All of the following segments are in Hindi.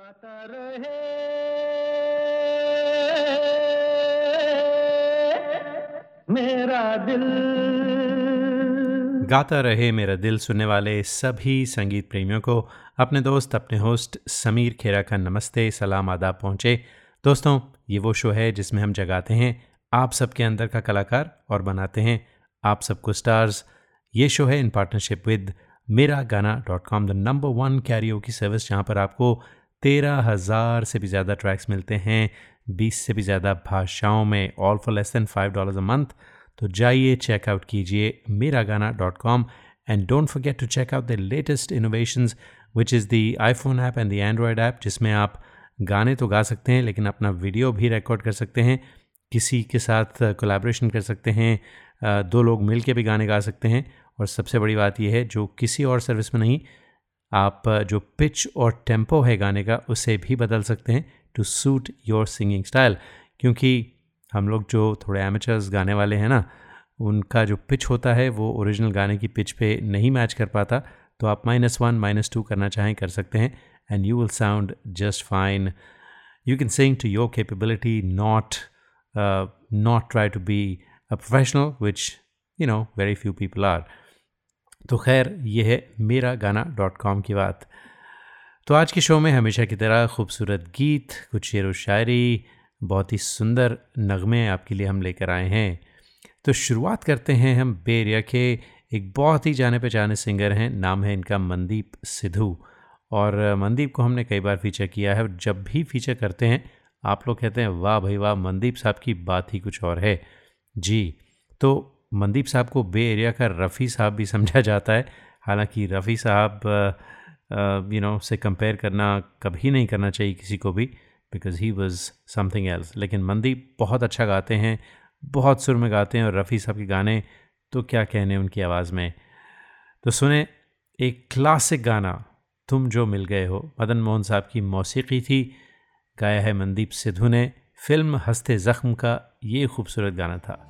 गाता रहे। मेरा दिल। गाता रहे मेरा दिल सुनने वाले सभी संगीत प्रेमियों को। अपने दोस्त, अपने होस्ट समीर खेरा का नमस्ते, सलाम, आदाब पहुँचे। दोस्तों, ये वो शो है जिसमें हम जगाते हैं आप सबके अंदर का कलाकार और बनाते हैं आप सबको स्टार्स। ये शो है इन partnership with Mera Gana dot com the number one karaoke की सर्विस जहाँ पर आपको तेरह हज़ार से भी ज़्यादा ट्रैक्स मिलते हैं, बीस से भी ज़्यादा भाषाओं में all for less than five dollars a month तो जाइए चेकआउट कीजिए Mera Gana dot com and don't forget to check out the latest innovations which is the iPhone app and the Android app जिसमें आप गाने तो गा सकते हैं, लेकिन अपना वीडियो भी रिकॉर्ड कर सकते हैं, किसी के साथ कोलैबोरेशन कर सकते हैं दो लोग मिल के भी गाने गा सकते हैं। और सबसे बड़ी बात यह है, जो किसी और सर्विस में नहीं आप जो पिच और टेंपो है गाने का, उसे भी बदल सकते हैं to suit your singing style क्योंकि हम लोग जो थोड़े एमेचर्स गाने वाले हैं ना, उनका जो पिच होता है, वो ओरिजिनल गाने की पिच पे नहीं मैच कर पाता। तो आप माइनस वन माइनस टू करना चाहें, कर सकते हैं। And you will sound just fine you can sing to your capability not not try to be a professional which you know very few people are तो खैर, ये है मेरा गाना डॉट कॉम की बात। तो आज के शो में हमेशा की तरह खूबसूरत गीत, कुछ शेर व शायरी, बहुत ही सुंदर नगमे आपके लिए हम लेकर आए हैं। तो शुरुआत करते हैं हम बेरिया के एक बहुत ही जाने पहचाने सिंगर हैं, नाम है इनका मनदीप सिद्धू। और मनदीप को हमने कई बार फीचर किया है और जब भी फीचर करते हैं, आप लोग कहते हैं, वाह भाई वाह, मनदीप साहब की बात ही कुछ और है। जी तो मनदीप साहब को बे एरिया का रफ़ी साहब भी समझा जाता है। हालाँकि रफ़ी साहब यू नो से कंपेयर करना कभी नहीं करना चाहिए किसी को भी because he was something else लेकिन मनदीप बहुत अच्छा गाते हैं, बहुत सुर में गाते हैं और रफ़ी साहब के गाने तो क्या कहने उनकी आवाज़ में? तो सुने, एक क्लासिक गाना, तुम जो मिल गए हो। मदन मोहन साहब की मौसीकी थी, गाया है मनदीप सिद्धू ने। फ़िल्म हँसते ज़ख्म का ये खूबसूरत गाना था।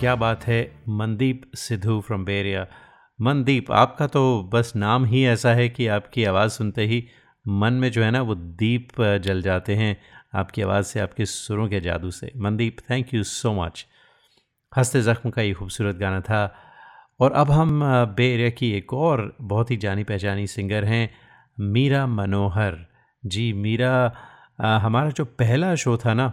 क्या बात है? मनदीप सिद्धू फ्रॉम बेरिया मनदीप, आपका तो बस नाम ही ऐसा है कि आपकी आवाज़ सुनते ही मन में जो है ना वो दीप जल जाते हैं आपकी आवाज़ से, आपके सुरों के जादू से। Mandeep thank you so much हँसते ज़ख्म का ये खूबसूरत गाना था। और अब हम बे एरिया की एक और बहुत ही जानी पहचानी सिंगर हैं, मीरा मनोहर। जी, मीरा हमारा जो पहला शो था ना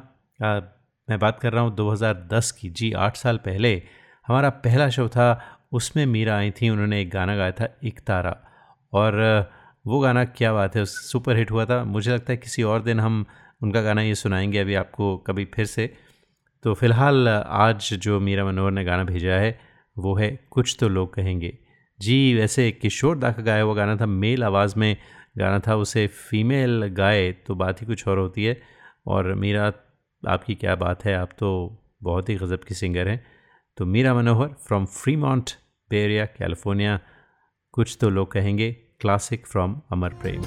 मैं बात कर रहा हूँ 2010 की, जी आठ साल पहले। हमारा पहला शो था, उसमें मीरा आई थी, उन्होंने एक गाना गाया था, एक तारा। और वो गाना क्या बात है सुपर हिट हुआ था। मुझे लगता है किसी और दिन हम उनका गाना ये सुनाएँगे, अभी आपको कभी फिर से। तो फ़िलहाल, आज जो मीरा मनोहर ने गाना भेजा है, वो है कुछ तो लोग कहेंगे। जी, वैसे किशोर दा का गाया हुआ गाना था, मेल आवाज़ में गाना था, उसे फीमेल गाए तो बात ही कुछ और होती है। और मीरा आपकी क्या बात है? आप तो बहुत ही गज़ब की सिंगर हैं। तो Meera Manohar from Mount bay area California कुछ तो लोग कहेंगे क्लासिक फ्रॉम अमर प्रेम।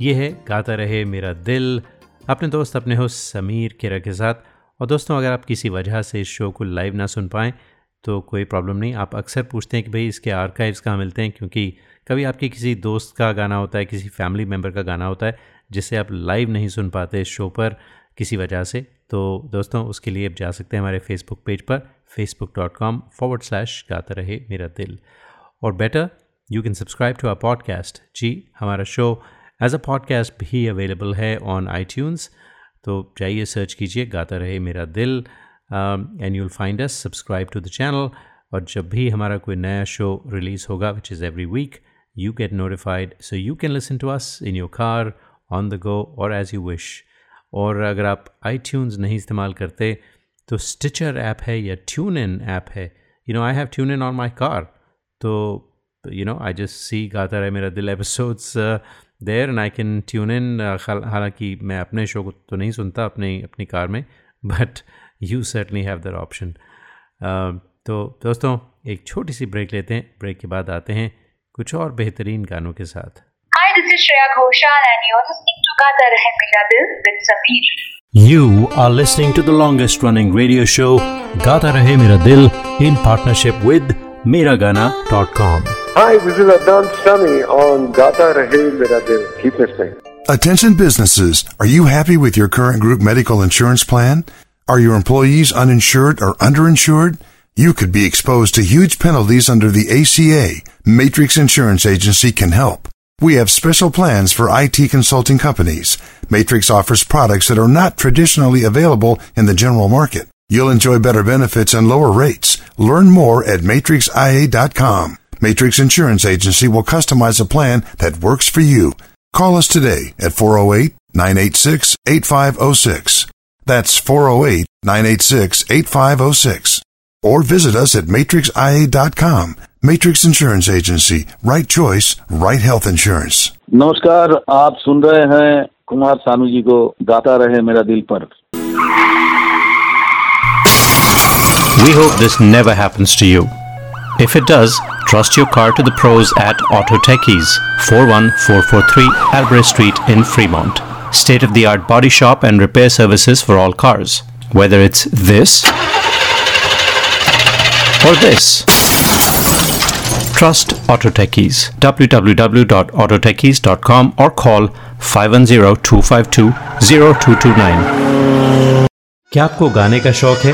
ये है, गाता रहे मेरा दिल। अपने दोस्त, अपने हो समीर केरा के साथ। और दोस्तों, अगर आप किसी वजह से इस शो को लाइव ना सुन पाएँ तो कोई प्रॉब्लम नहीं। आप अक्सर पूछते हैं कि भाई, इसके आर्काइव्स कहाँ मिलते हैं? क्योंकि कभी आपके किसी दोस्त का गाना होता है, किसी फैमिली मेंबर का गाना होता है, जिसे आप लाइव नहीं सुन पाते शो पर किसी वजह से। तो दोस्तों, उसके लिए आप जा सकते हैं हमारे फेसबुक पेज पर Facebook dot com forward slash Gaata Rahe Mera Dil. और better you can subscribe to our podcast जी, हमारा शो एज अ पॉडकास्ट भी अवेलेबल है ऑन आई तो जाइए सर्च कीजिए, Gaata Rahe Mera Dil and you'll find us subscribe to the channel और जब भी हमारा कोई नया शो रिलीज़ होगा which is every week you get notified so you can listen to us in your car on the go और एज यू विश और अगर आप आई नहीं इस्तेमाल करते तो स्टिचर ऐप है या ट्यून इन ऐप है। You know I have tune in on my car तो you know I just see Gaata Rahe Mera Dil episodes there and I can tune in हालाँकि मैं अपने शो को तो नहीं सुनता अपने अपनी कार में but you certainly have the option तो दोस्तों एक छोटी सी ब्रेक लेते हैं ब्रेक के बाद आते हैं कुछ और बेहतरीन गानों के साथ Hi, this is Shreya Ghoshal and you're listening to Gata Rahe Mera Dil with Sameer. You are listening to the longest running radio show Gata Rahe Mera Dil in partnership with Miragana.com. Hi, this is Adnan Sami on Gata Rahe Mera Dil. Keep listening. Attention businesses, are you happy with your current group medical insurance plan? Are your employees uninsured or underinsured? You could be exposed to huge penalties under the ACA. Matrix Insurance Agency can help. We have special plans for IT consulting companies. Matrix offers products that are not traditionally available in the general market. You'll enjoy better benefits and lower rates. Learn more at matrixia.com. Matrix Insurance Agency will customize a plan that works for you. Call us today at 408 986 8506. That's 408 986 8506. Or visit us at matrixia.com. Matrix Insurance Agency. Right choice, right health insurance. नमस्कार आप सुन रहे हैं कुमार सानू जी को गाता रहे मेरा दिल पर We hope this never happens to you. If it does, trust your car to the pros at Auto Techies, 41443 Albrecht Street in Fremont. State of the art body shop and repair services for all cars. Whether it's this or this. Trust Auto Techies. www.autotechies.com or call 510-252-0229. क्या आपको गाने का शौक है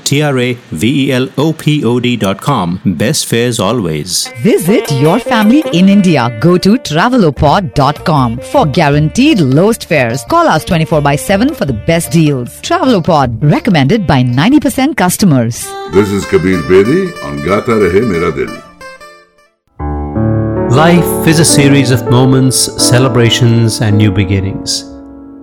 T R A V E L O P O D.com. Best fares always. Visit your family in India. Go to travelopod.com for guaranteed lowest fares. Call us 24 by 7 for the best deals. Travelopod recommended by 90% customers. This is Kabir Bedi on Gata Rahe Mera Dil. Life is a series of moments, celebrations, and new beginnings.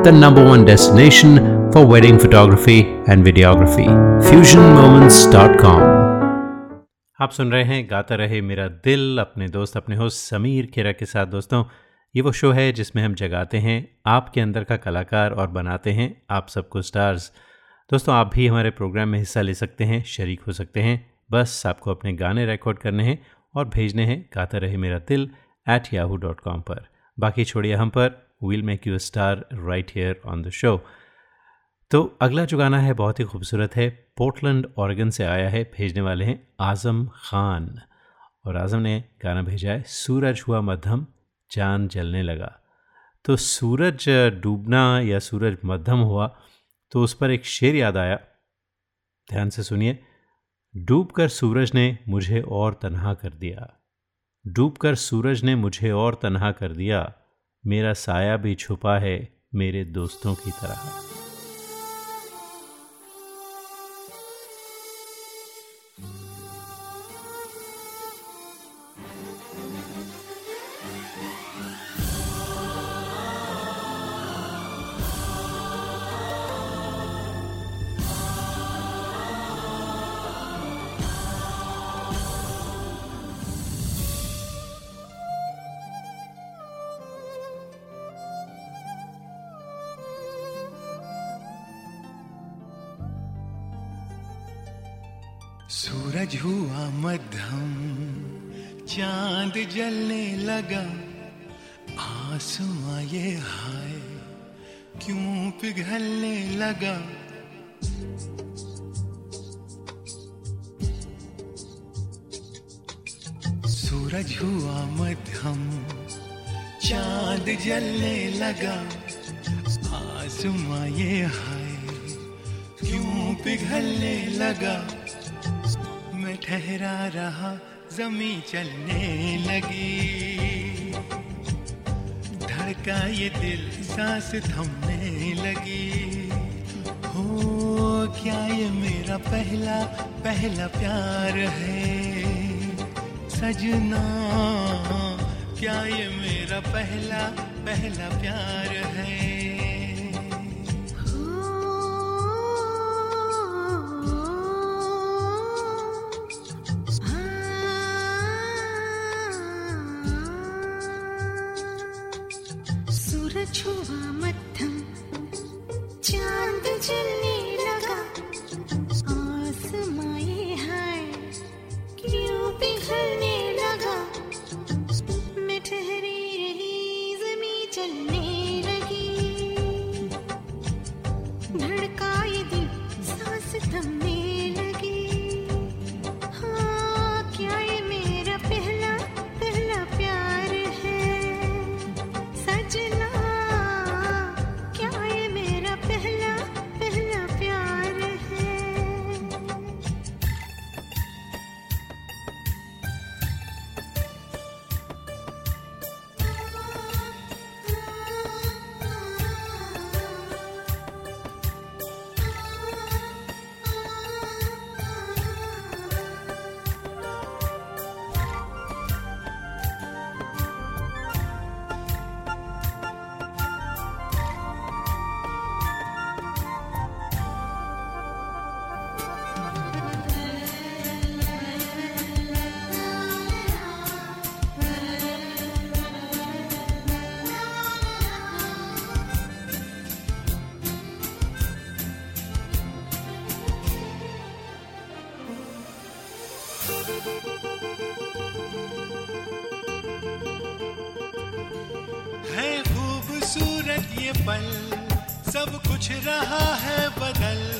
the number one destination for wedding photography and videography. FusionMoments.com. आप सुन रहे हैं, गाता रहे मेरा दिल, अपने दोस्त, अपने होस्ट समीर खेरा के साथ। दोस्तों, ये वो शो है जिसमें हम जगाते हैं आपके अंदर का कलाकार और बनाते हैं आप सबको स्टार्स। दोस्तों, आप भी हमारे प्रोग्राम में हिस्सा ले सकते हैं, शरीक हो सकते हैं। बस आपको अपने गाने रिकॉर्ड करने हैं और भेजने हैं गाता रहे मेरा दिल एट याहू डॉट कॉम पर। बाकी छोड़िए हम पर। We'll make you star right here on the show तो अगला जो गाना है, बहुत ही खूबसूरत है। पोर्टलैंड ऑर्गन से आया है, भेजने वाले हैं आज़म खान। और आज़म ने गाना भेजा है, सूरज हुआ मध्यम, चाँद जलने लगा। तो सूरज डूबना या सूरज मध्यम हुआ तो उस पर एक शेर याद आया। ध्यान से सुनिए। डूबकर सूरज ने मुझे और तनहा कर दिया। डूबकर सूरज ने मुझे और तनहा कर दिया। मेरा साया भी छुपा है मेरे दोस्तों की तरह। लगा। सूरज हुआ मध्यम, चाँद जलने लगा। आसमां ये हाय, क्यों पिघलने लगा? मैं ठहरा रहा जमी चलने लगी। धड़का ये दिल, सांस थमने लगी। क्या ये मेरा पहला पहला प्यार है? सजना, क्या ये मेरा पहला पहला प्यार है? पल सब कुछ रहा है बदल।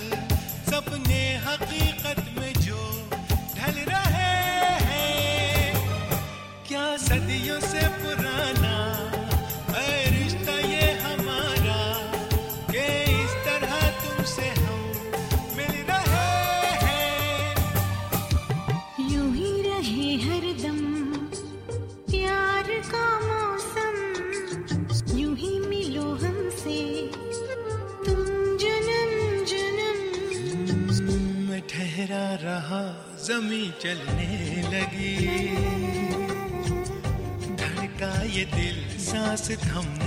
दिल सांस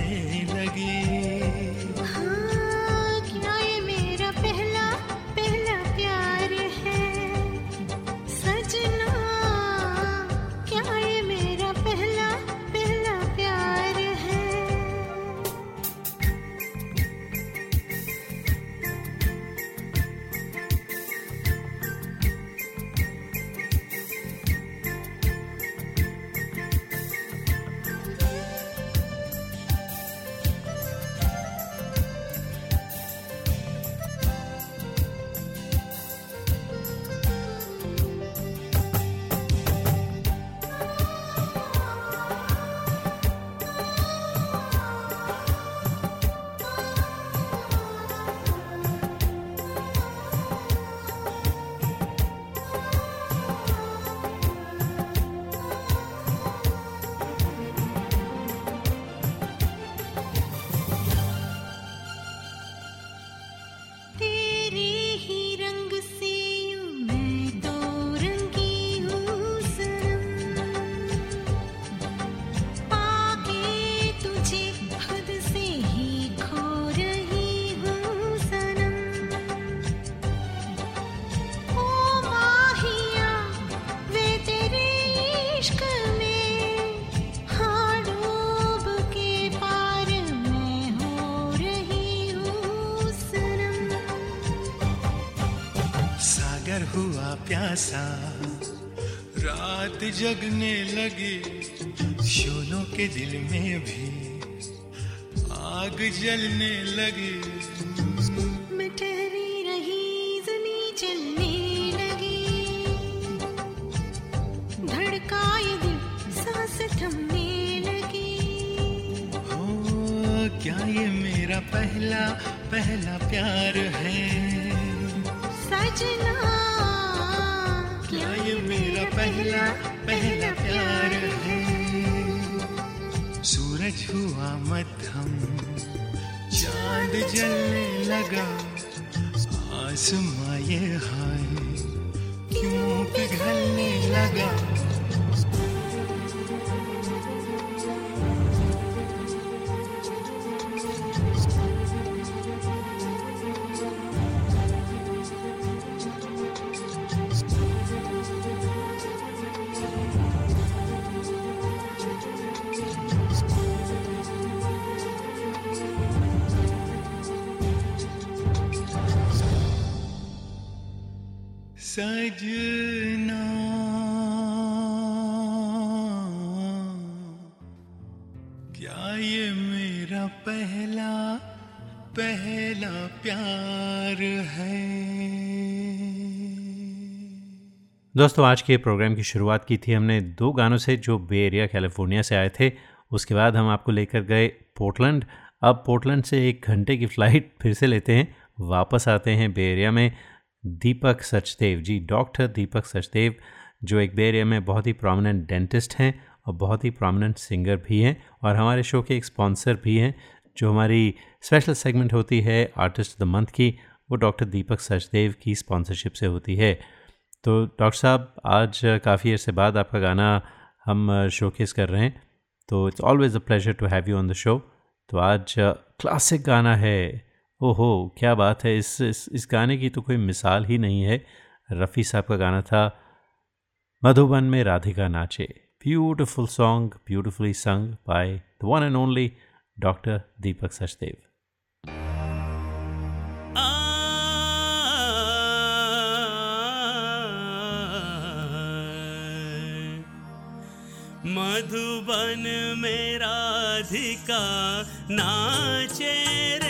प्यासा। रात जगने लगी शोलों के दिल में भी आग जलने लगी। सजना। क्या ये मेरा पहला पहला प्यार है? दोस्तों, आज के प्रोग्राम की शुरुआत की थी हमने दो गानों से जो बे एरिया, कैलिफ़ोर्निया से आए थे। उसके बाद हम आपको लेकर गए पोर्टलैंड। अब पोर्टलैंड से एक घंटे की फ़्लाइट फिर से लेते हैं, वापस आते हैं बे एरिया में। दीपक सचदेव। जी, डॉक्टर दीपक सचदेव, जो एक बेरिया में बहुत ही प्रोमिनेंट डेंटिस्ट हैं और बहुत ही प्रोमिनेंट सिंगर भी हैं और हमारे शो के एक स्पॉन्सर भी हैं, जो हमारी स्पेशल सेगमेंट होती है आर्टिस्ट द मंथ की, वो डॉक्टर दीपक सचदेव की स्पॉन्सरशिप से होती है। तो डॉक्टर साहब, आज काफ़ी अरसे बाद आपका गाना हम शोकेस कर रहे हैं तो it's always a pleasure to have you on the show तो आज क्लासिक गाना है। ओहो क्या बात है। इस, इस इस गाने की तो कोई मिसाल ही नहीं है। रफ़ी साहब का गाना था मधुबन में राधिका नाचे। Beautiful song beautifully sung by the one and only doctor Deepak Sachdev Madhuban में राधिका नाचे।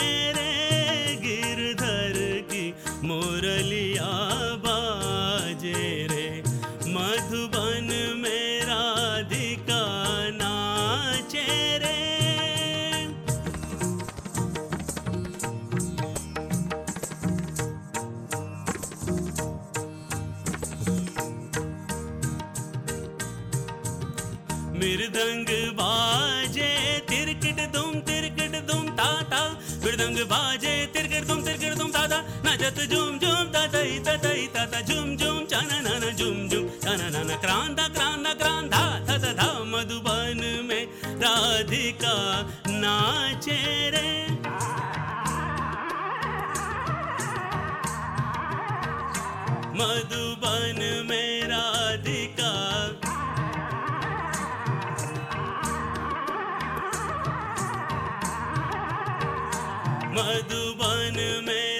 नाचे मृदंग बाजे तिरकिट दुम तिरकिट दुम ता ता नचत झुम झुम ता तई ता तई ता ता झुम झुम, चाना, नाना, झुम झुम, चाना, नाना। क्रांता क्रांता क्रांता ता ता धा मधुबन में राधिका नाचे रे। मधुबन में राधिका मधुबन में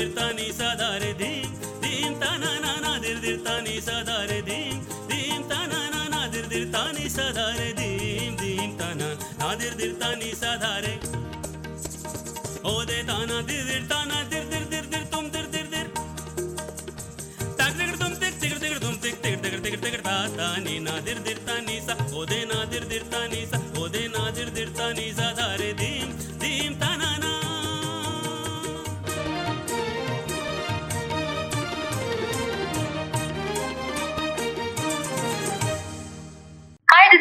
नादिर दिरता नी साधारे धीम धीम तना ना नादिर दिरता नी साधारे धीम धीम तना ना नादिर दिरता नी साधारे धीम धीम तना नादिर दिरता नी साधारे ओ दे ताना दिर दिर ताना दिर दिर दिर दिर तुम दिर दिर दिर ताक दिर तुम तिक तिक तिक तुम तिक तिक तिक तिक तिक ता ता नी ना दिर दिर ता नी सा। ओ दे ना दिर दिर ता नी सा। ओ दे ना दिर दिर ता नी सा धारे धीम धीम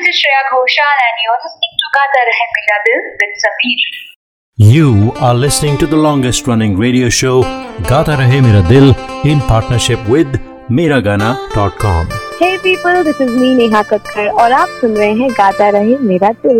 is Shreya Ghoshal and you're listening to Gata Rahe Mera Dil with Sameer. You are listening to the longest running radio show Gata Rahe Mera Dil in partnership with Miragana.com. Hey people, this is me Neha Kakkar और आप सुन रहे हैं गाता रहे मेरा दिल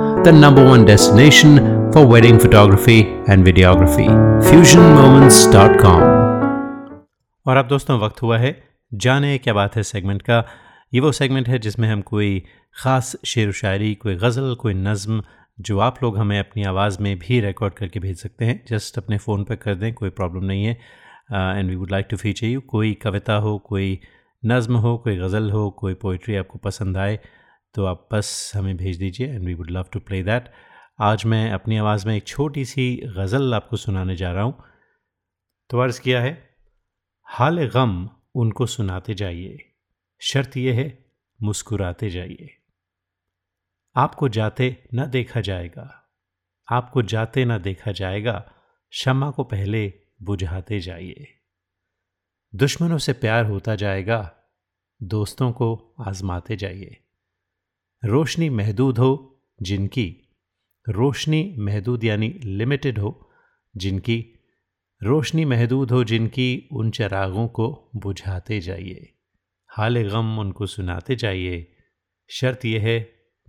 the number one destination for wedding photography and videography. FusionMoments.com. और अब दोस्तों, वक्त हुआ है जाने क्या बात है सेगमेंट का ये वो सेगमेंट है जिसमें हम कोई ख़ास शेर व शायरी, कोई गज़ल, कोई नज़म जो आप लोग हमें अपनी आवाज़ में भी रिकॉर्ड करके भेज सकते हैं जस्ट अपने फ़ोन पर कर दें, कोई प्रॉब्लम नहीं है and we would like to feature you कोई कविता हो, कोई नज़म हो, कोई गज़ल हो, कोई पोइट्री आपको पसंद आए तो आप बस हमें भेज दीजिए and we would love to play that आज मैं अपनी आवाज़ में एक छोटी सी गज़ल आपको सुनाने जा रहा हूँ। तो अर्ज़ किया है, हाल गम उनको सुनाते जाइए, शर्त यह है, मुस्कुराते जाइए। आपको जाते न देखा जाएगा, आपको जाते न देखा जाएगा शमा को पहले बुझाते जाइए। दुश्मनों से प्यार होता जाएगा, दोस्तों को आजमाते जाइए। रोशनी महदूद हो जिनकी रोशनी महदूद यानी लिमिटेड हो जिनकी रोशनी महदूद हो जिनकी उन चरागों को बुझाते जाइए। हाल गम उनको सुनाते जाइए शर्त यह है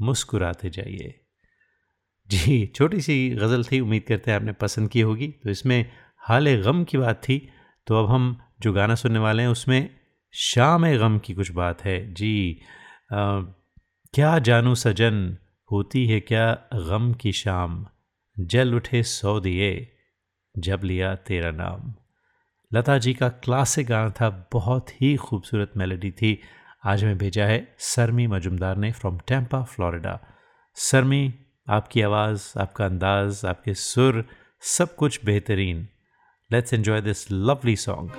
मुस्कुराते जाइए। जी छोटी सी गज़ल थी उम्मीद करते हैं आपने पसंद की होगी। तो इसमें हाल गम की बात थी तो अब हम जो गाना सुनने वाले हैं उसमें शाम गम की कुछ बात है। जी आ, क्या जानू सजन होती है क्या गम की शाम? जल उठे सौ दिए, जब लिया तेरा नाम। लता जी का क्लासिक गाना था, बहुत ही खूबसूरत मेलोडी थी। आज हमें भेजा है सरमी मजुमदार ने फ्रॉम टेम्पा फ्लोरिडा सरमी आपकी आवाज़, आपका अंदाज़, आपके सुर, सब कुछ बेहतरीन। Let's enjoy this lovely song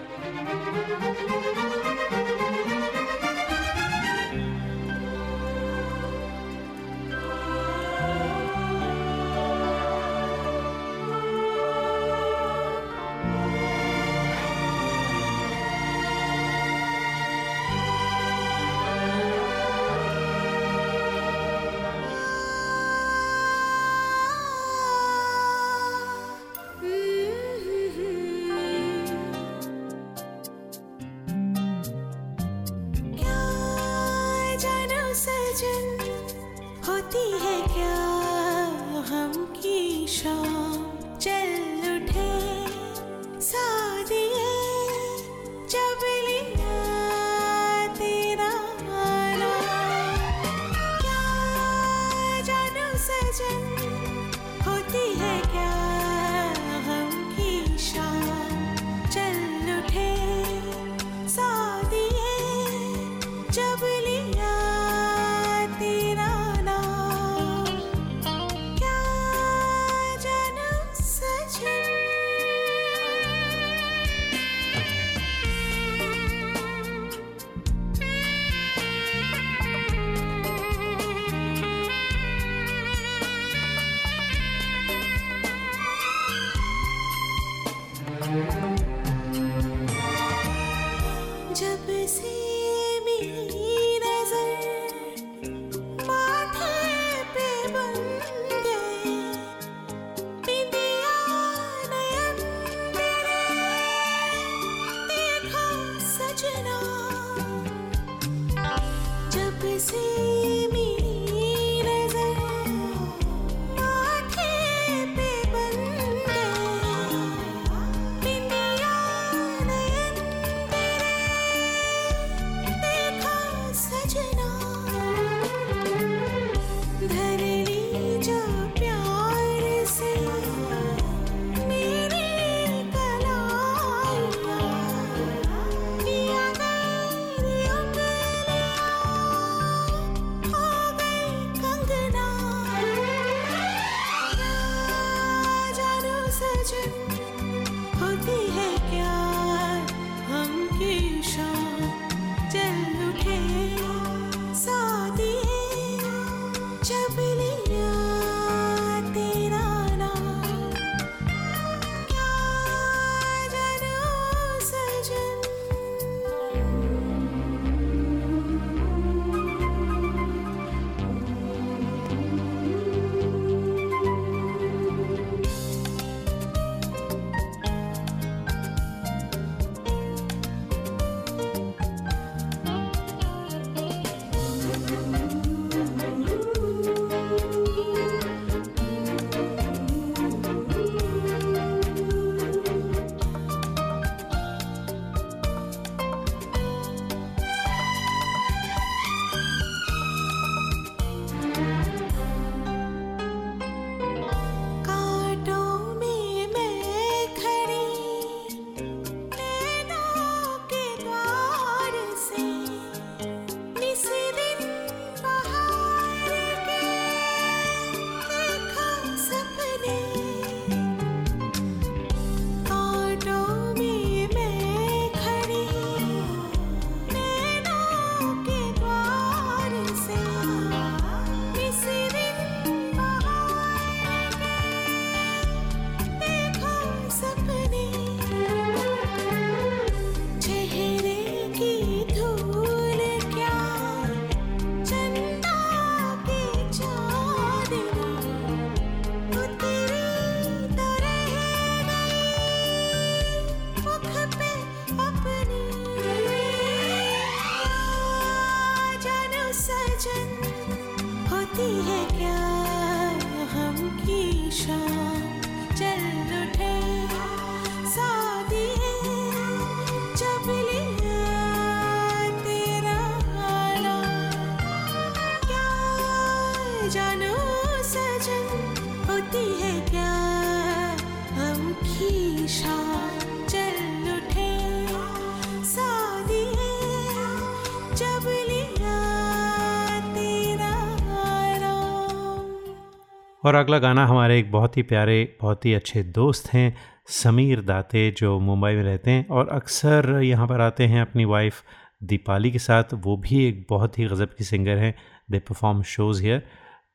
और अगला गाना हमारे एक बहुत ही प्यारे बहुत ही अच्छे दोस्त हैं समीर दाते जो मुंबई में रहते हैं और अक्सर यहाँ पर आते हैं अपनी वाइफ दीपाली के साथ। वो भी एक बहुत ही गज़ब की सिंगर हैं। दे परफॉर्म शोज़ हियर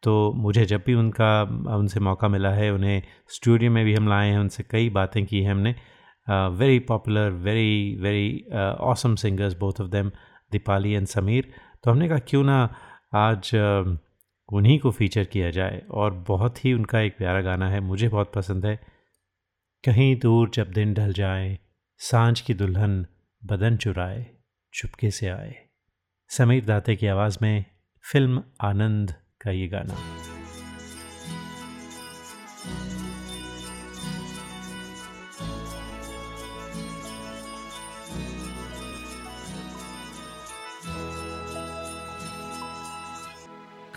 तो मुझे जब भी उनका उनसे मौका मिला है उन्हें स्टूडियो में भी हम लाए हैं उनसे कई बातें की हैं हमने। Very popular very very awesome singers both of them Deepali and Sameer. तो हमने कहा क्यों ना आज uh, उन्हीं को फीचर किया जाए और बहुत ही उनका एक प्यारा गाना है, मुझे बहुत पसंद है। कहीं दूर जब दिन ढल जाए, साँझ की दुल्हन बदन चुराए, चुपके से आए। समीर दाते की आवाज़ में फ़िल्म आनंद का ये गाना।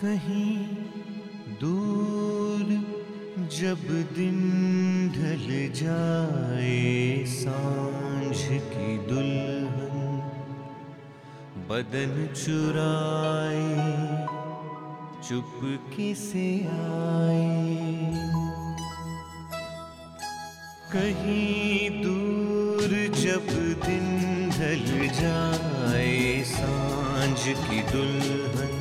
कहीं दूर जब दिन ढल जाए साँझ की दुल्हन बदन चुराए, चुपके से आए। कहीं दूर जब दिन ढल जाए, साँझ की दुल्हन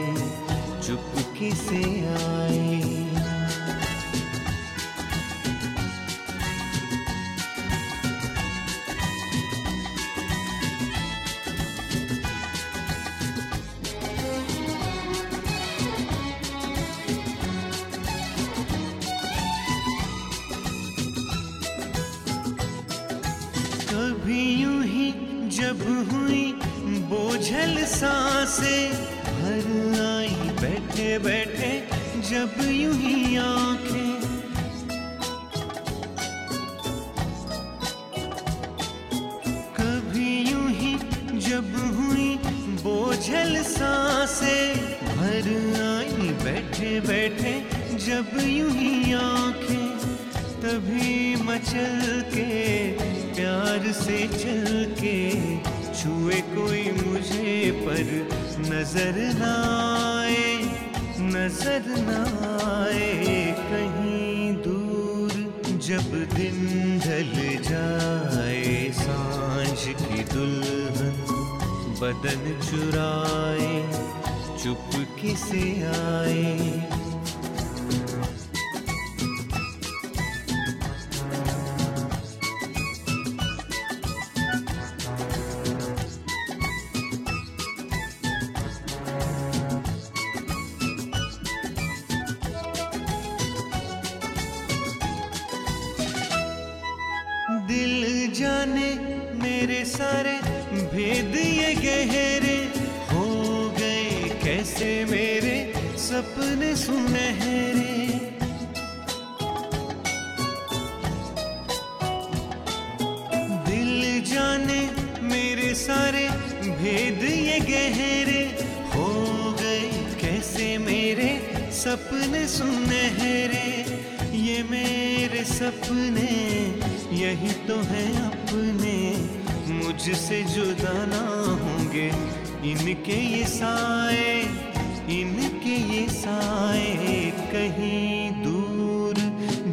चुपके से आए बैठे जब यूँ ही आँखें। कभी यूँ ही जब हुई बोझल साँसें। भर आई बैठे बैठे जब यूँ ही आँखें। तभी मचल के प्यार से चल के छुए कोई मुझे पर नज़र ना आए। नज़र न आए कहीं दूर, जब दिन ढल जाए साँझ की दुल्हन बदन चुराए चुप किसे आए। मेरे सारे भेद ये गहरे हो गए, कैसे मेरे सपने सुनहरे? दिल जाने मेरे सारे भेद ये गहरे हो गए, कैसे मेरे सपने सुनहरे? ये मेरे सपने, यही तो है अपने। मुझसे जुदा ना होंगे। इनके ये साए, इनके ये साए कहीं दूर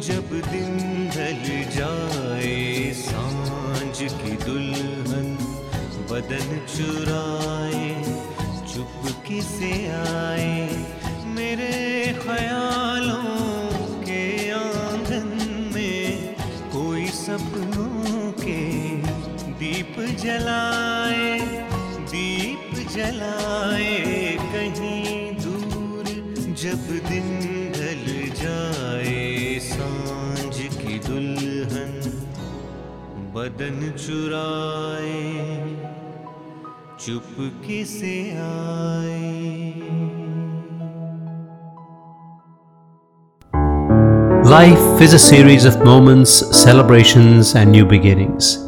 जब दिन ढल जाए। साँझ की दुल्हन बदन चुराए, चुपके से आए। मेरे ख्यालों जलाए दीप जलाए कहीं दूर जब दिन ढल जाए सांझ की दुल्हन बदन चुराए चुपके से आए Life is a series of moments, celebrations, and new beginnings.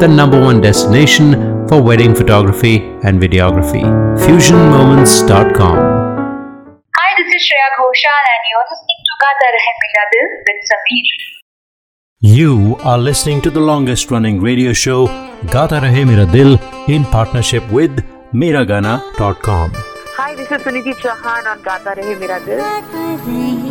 the number one destination for wedding photography and videography. FusionMoments.com. Hi, this is Shreya Ghoshal and you're listening to Gata Rahe Mera Dil with Sameer. You are listening to the longest running radio show, Gata Rahe Mera Dil, in partnership with Miragana.com. Hi, this is Suniti Chauhan on Gata Rahe Mera Dil.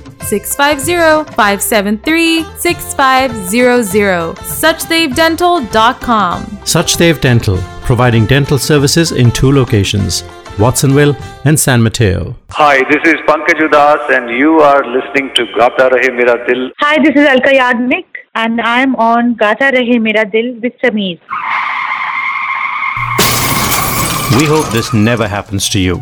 650 573 6500. SuchdevDental.com. Suchdev Dental, providing dental services in two locations Watsonville, and San Mateo. Hi, this is Pankaj Udas and you are listening to Gata Rahe Mera Dil. Hi, this is Alka Yagnik and I'm on Gata Rahe Mera Dil with Sameer. We hope this never happens to you.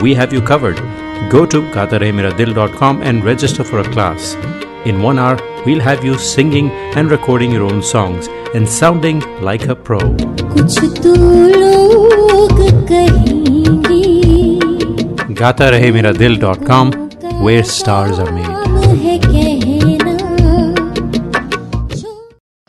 we have you covered. Go to gataremeradil.com and register for a class. In one hour, we'll have you singing and recording your own songs and sounding like a pro. GataRaheMeraDil.com, where stars are made.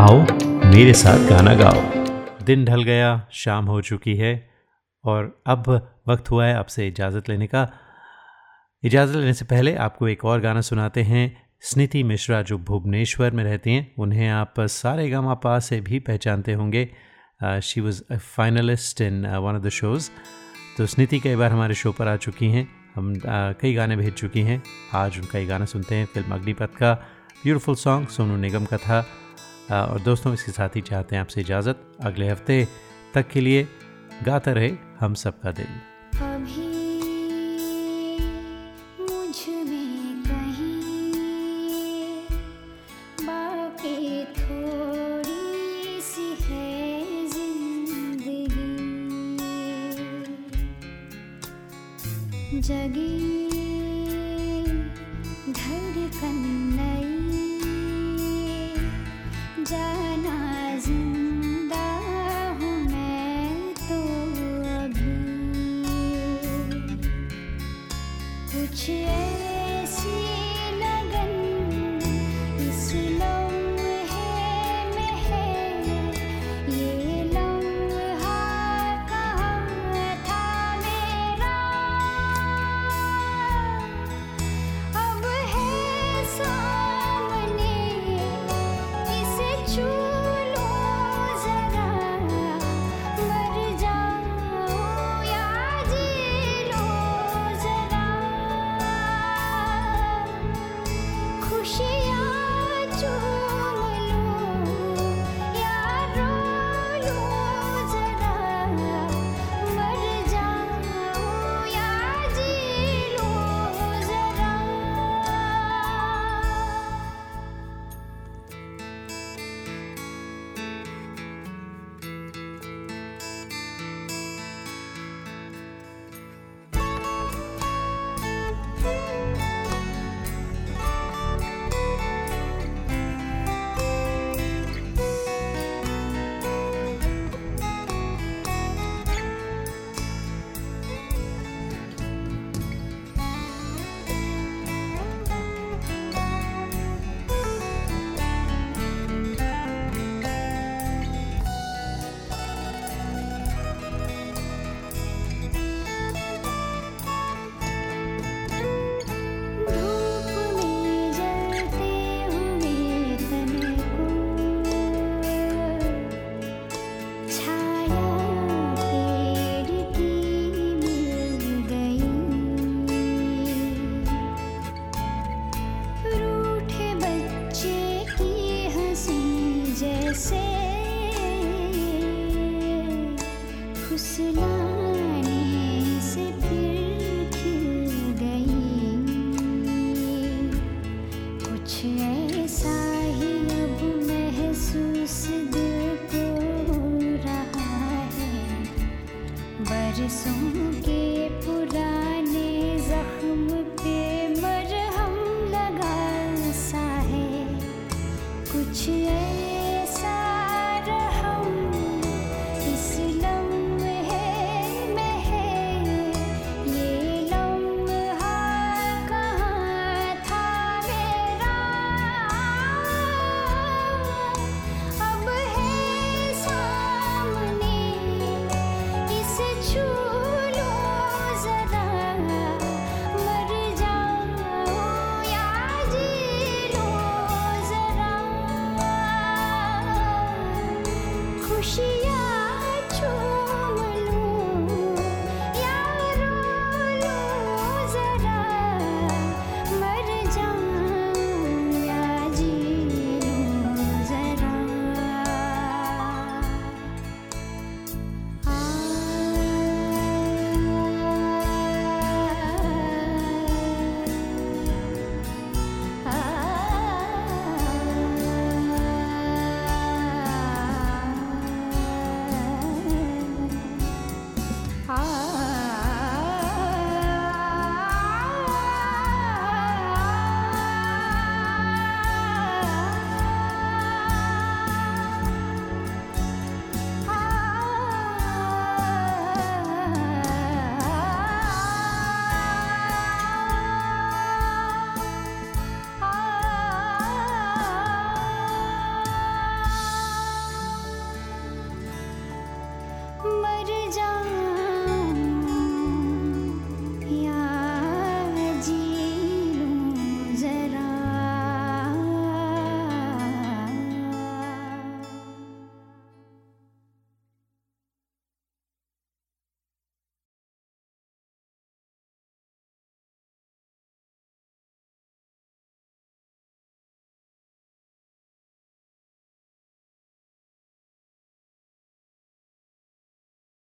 आओ मेरे साथ गाना गाओ। दिन ढल गया शाम हो चुकी है और अब वक्त हुआ है आपसे इजाज़त लेने का। इजाज़त लेने से पहले आपको एक और गाना सुनाते हैं। स्निति मिश्रा जो भुवनेश्वर में रहती हैं उन्हें आप सारे गामा पा से भी पहचानते होंगे। She was a finalist in one of the shows तो स्निति कई बार हमारे शो पर आ चुकी हैं। हम आ, कई गाने भेज चुकी हैं। आज उनका ये गाना सुनते हैं फ़िल्म अग्निपथ का। ब्यूटीफुल सॉन्ग सोनू निगम का था। और दोस्तों, इसके साथ ही चाहते हैं आपसे इजाज़त। अगले हफ़्ते तक के लिए गाता रहे हम सबका दिल। जगी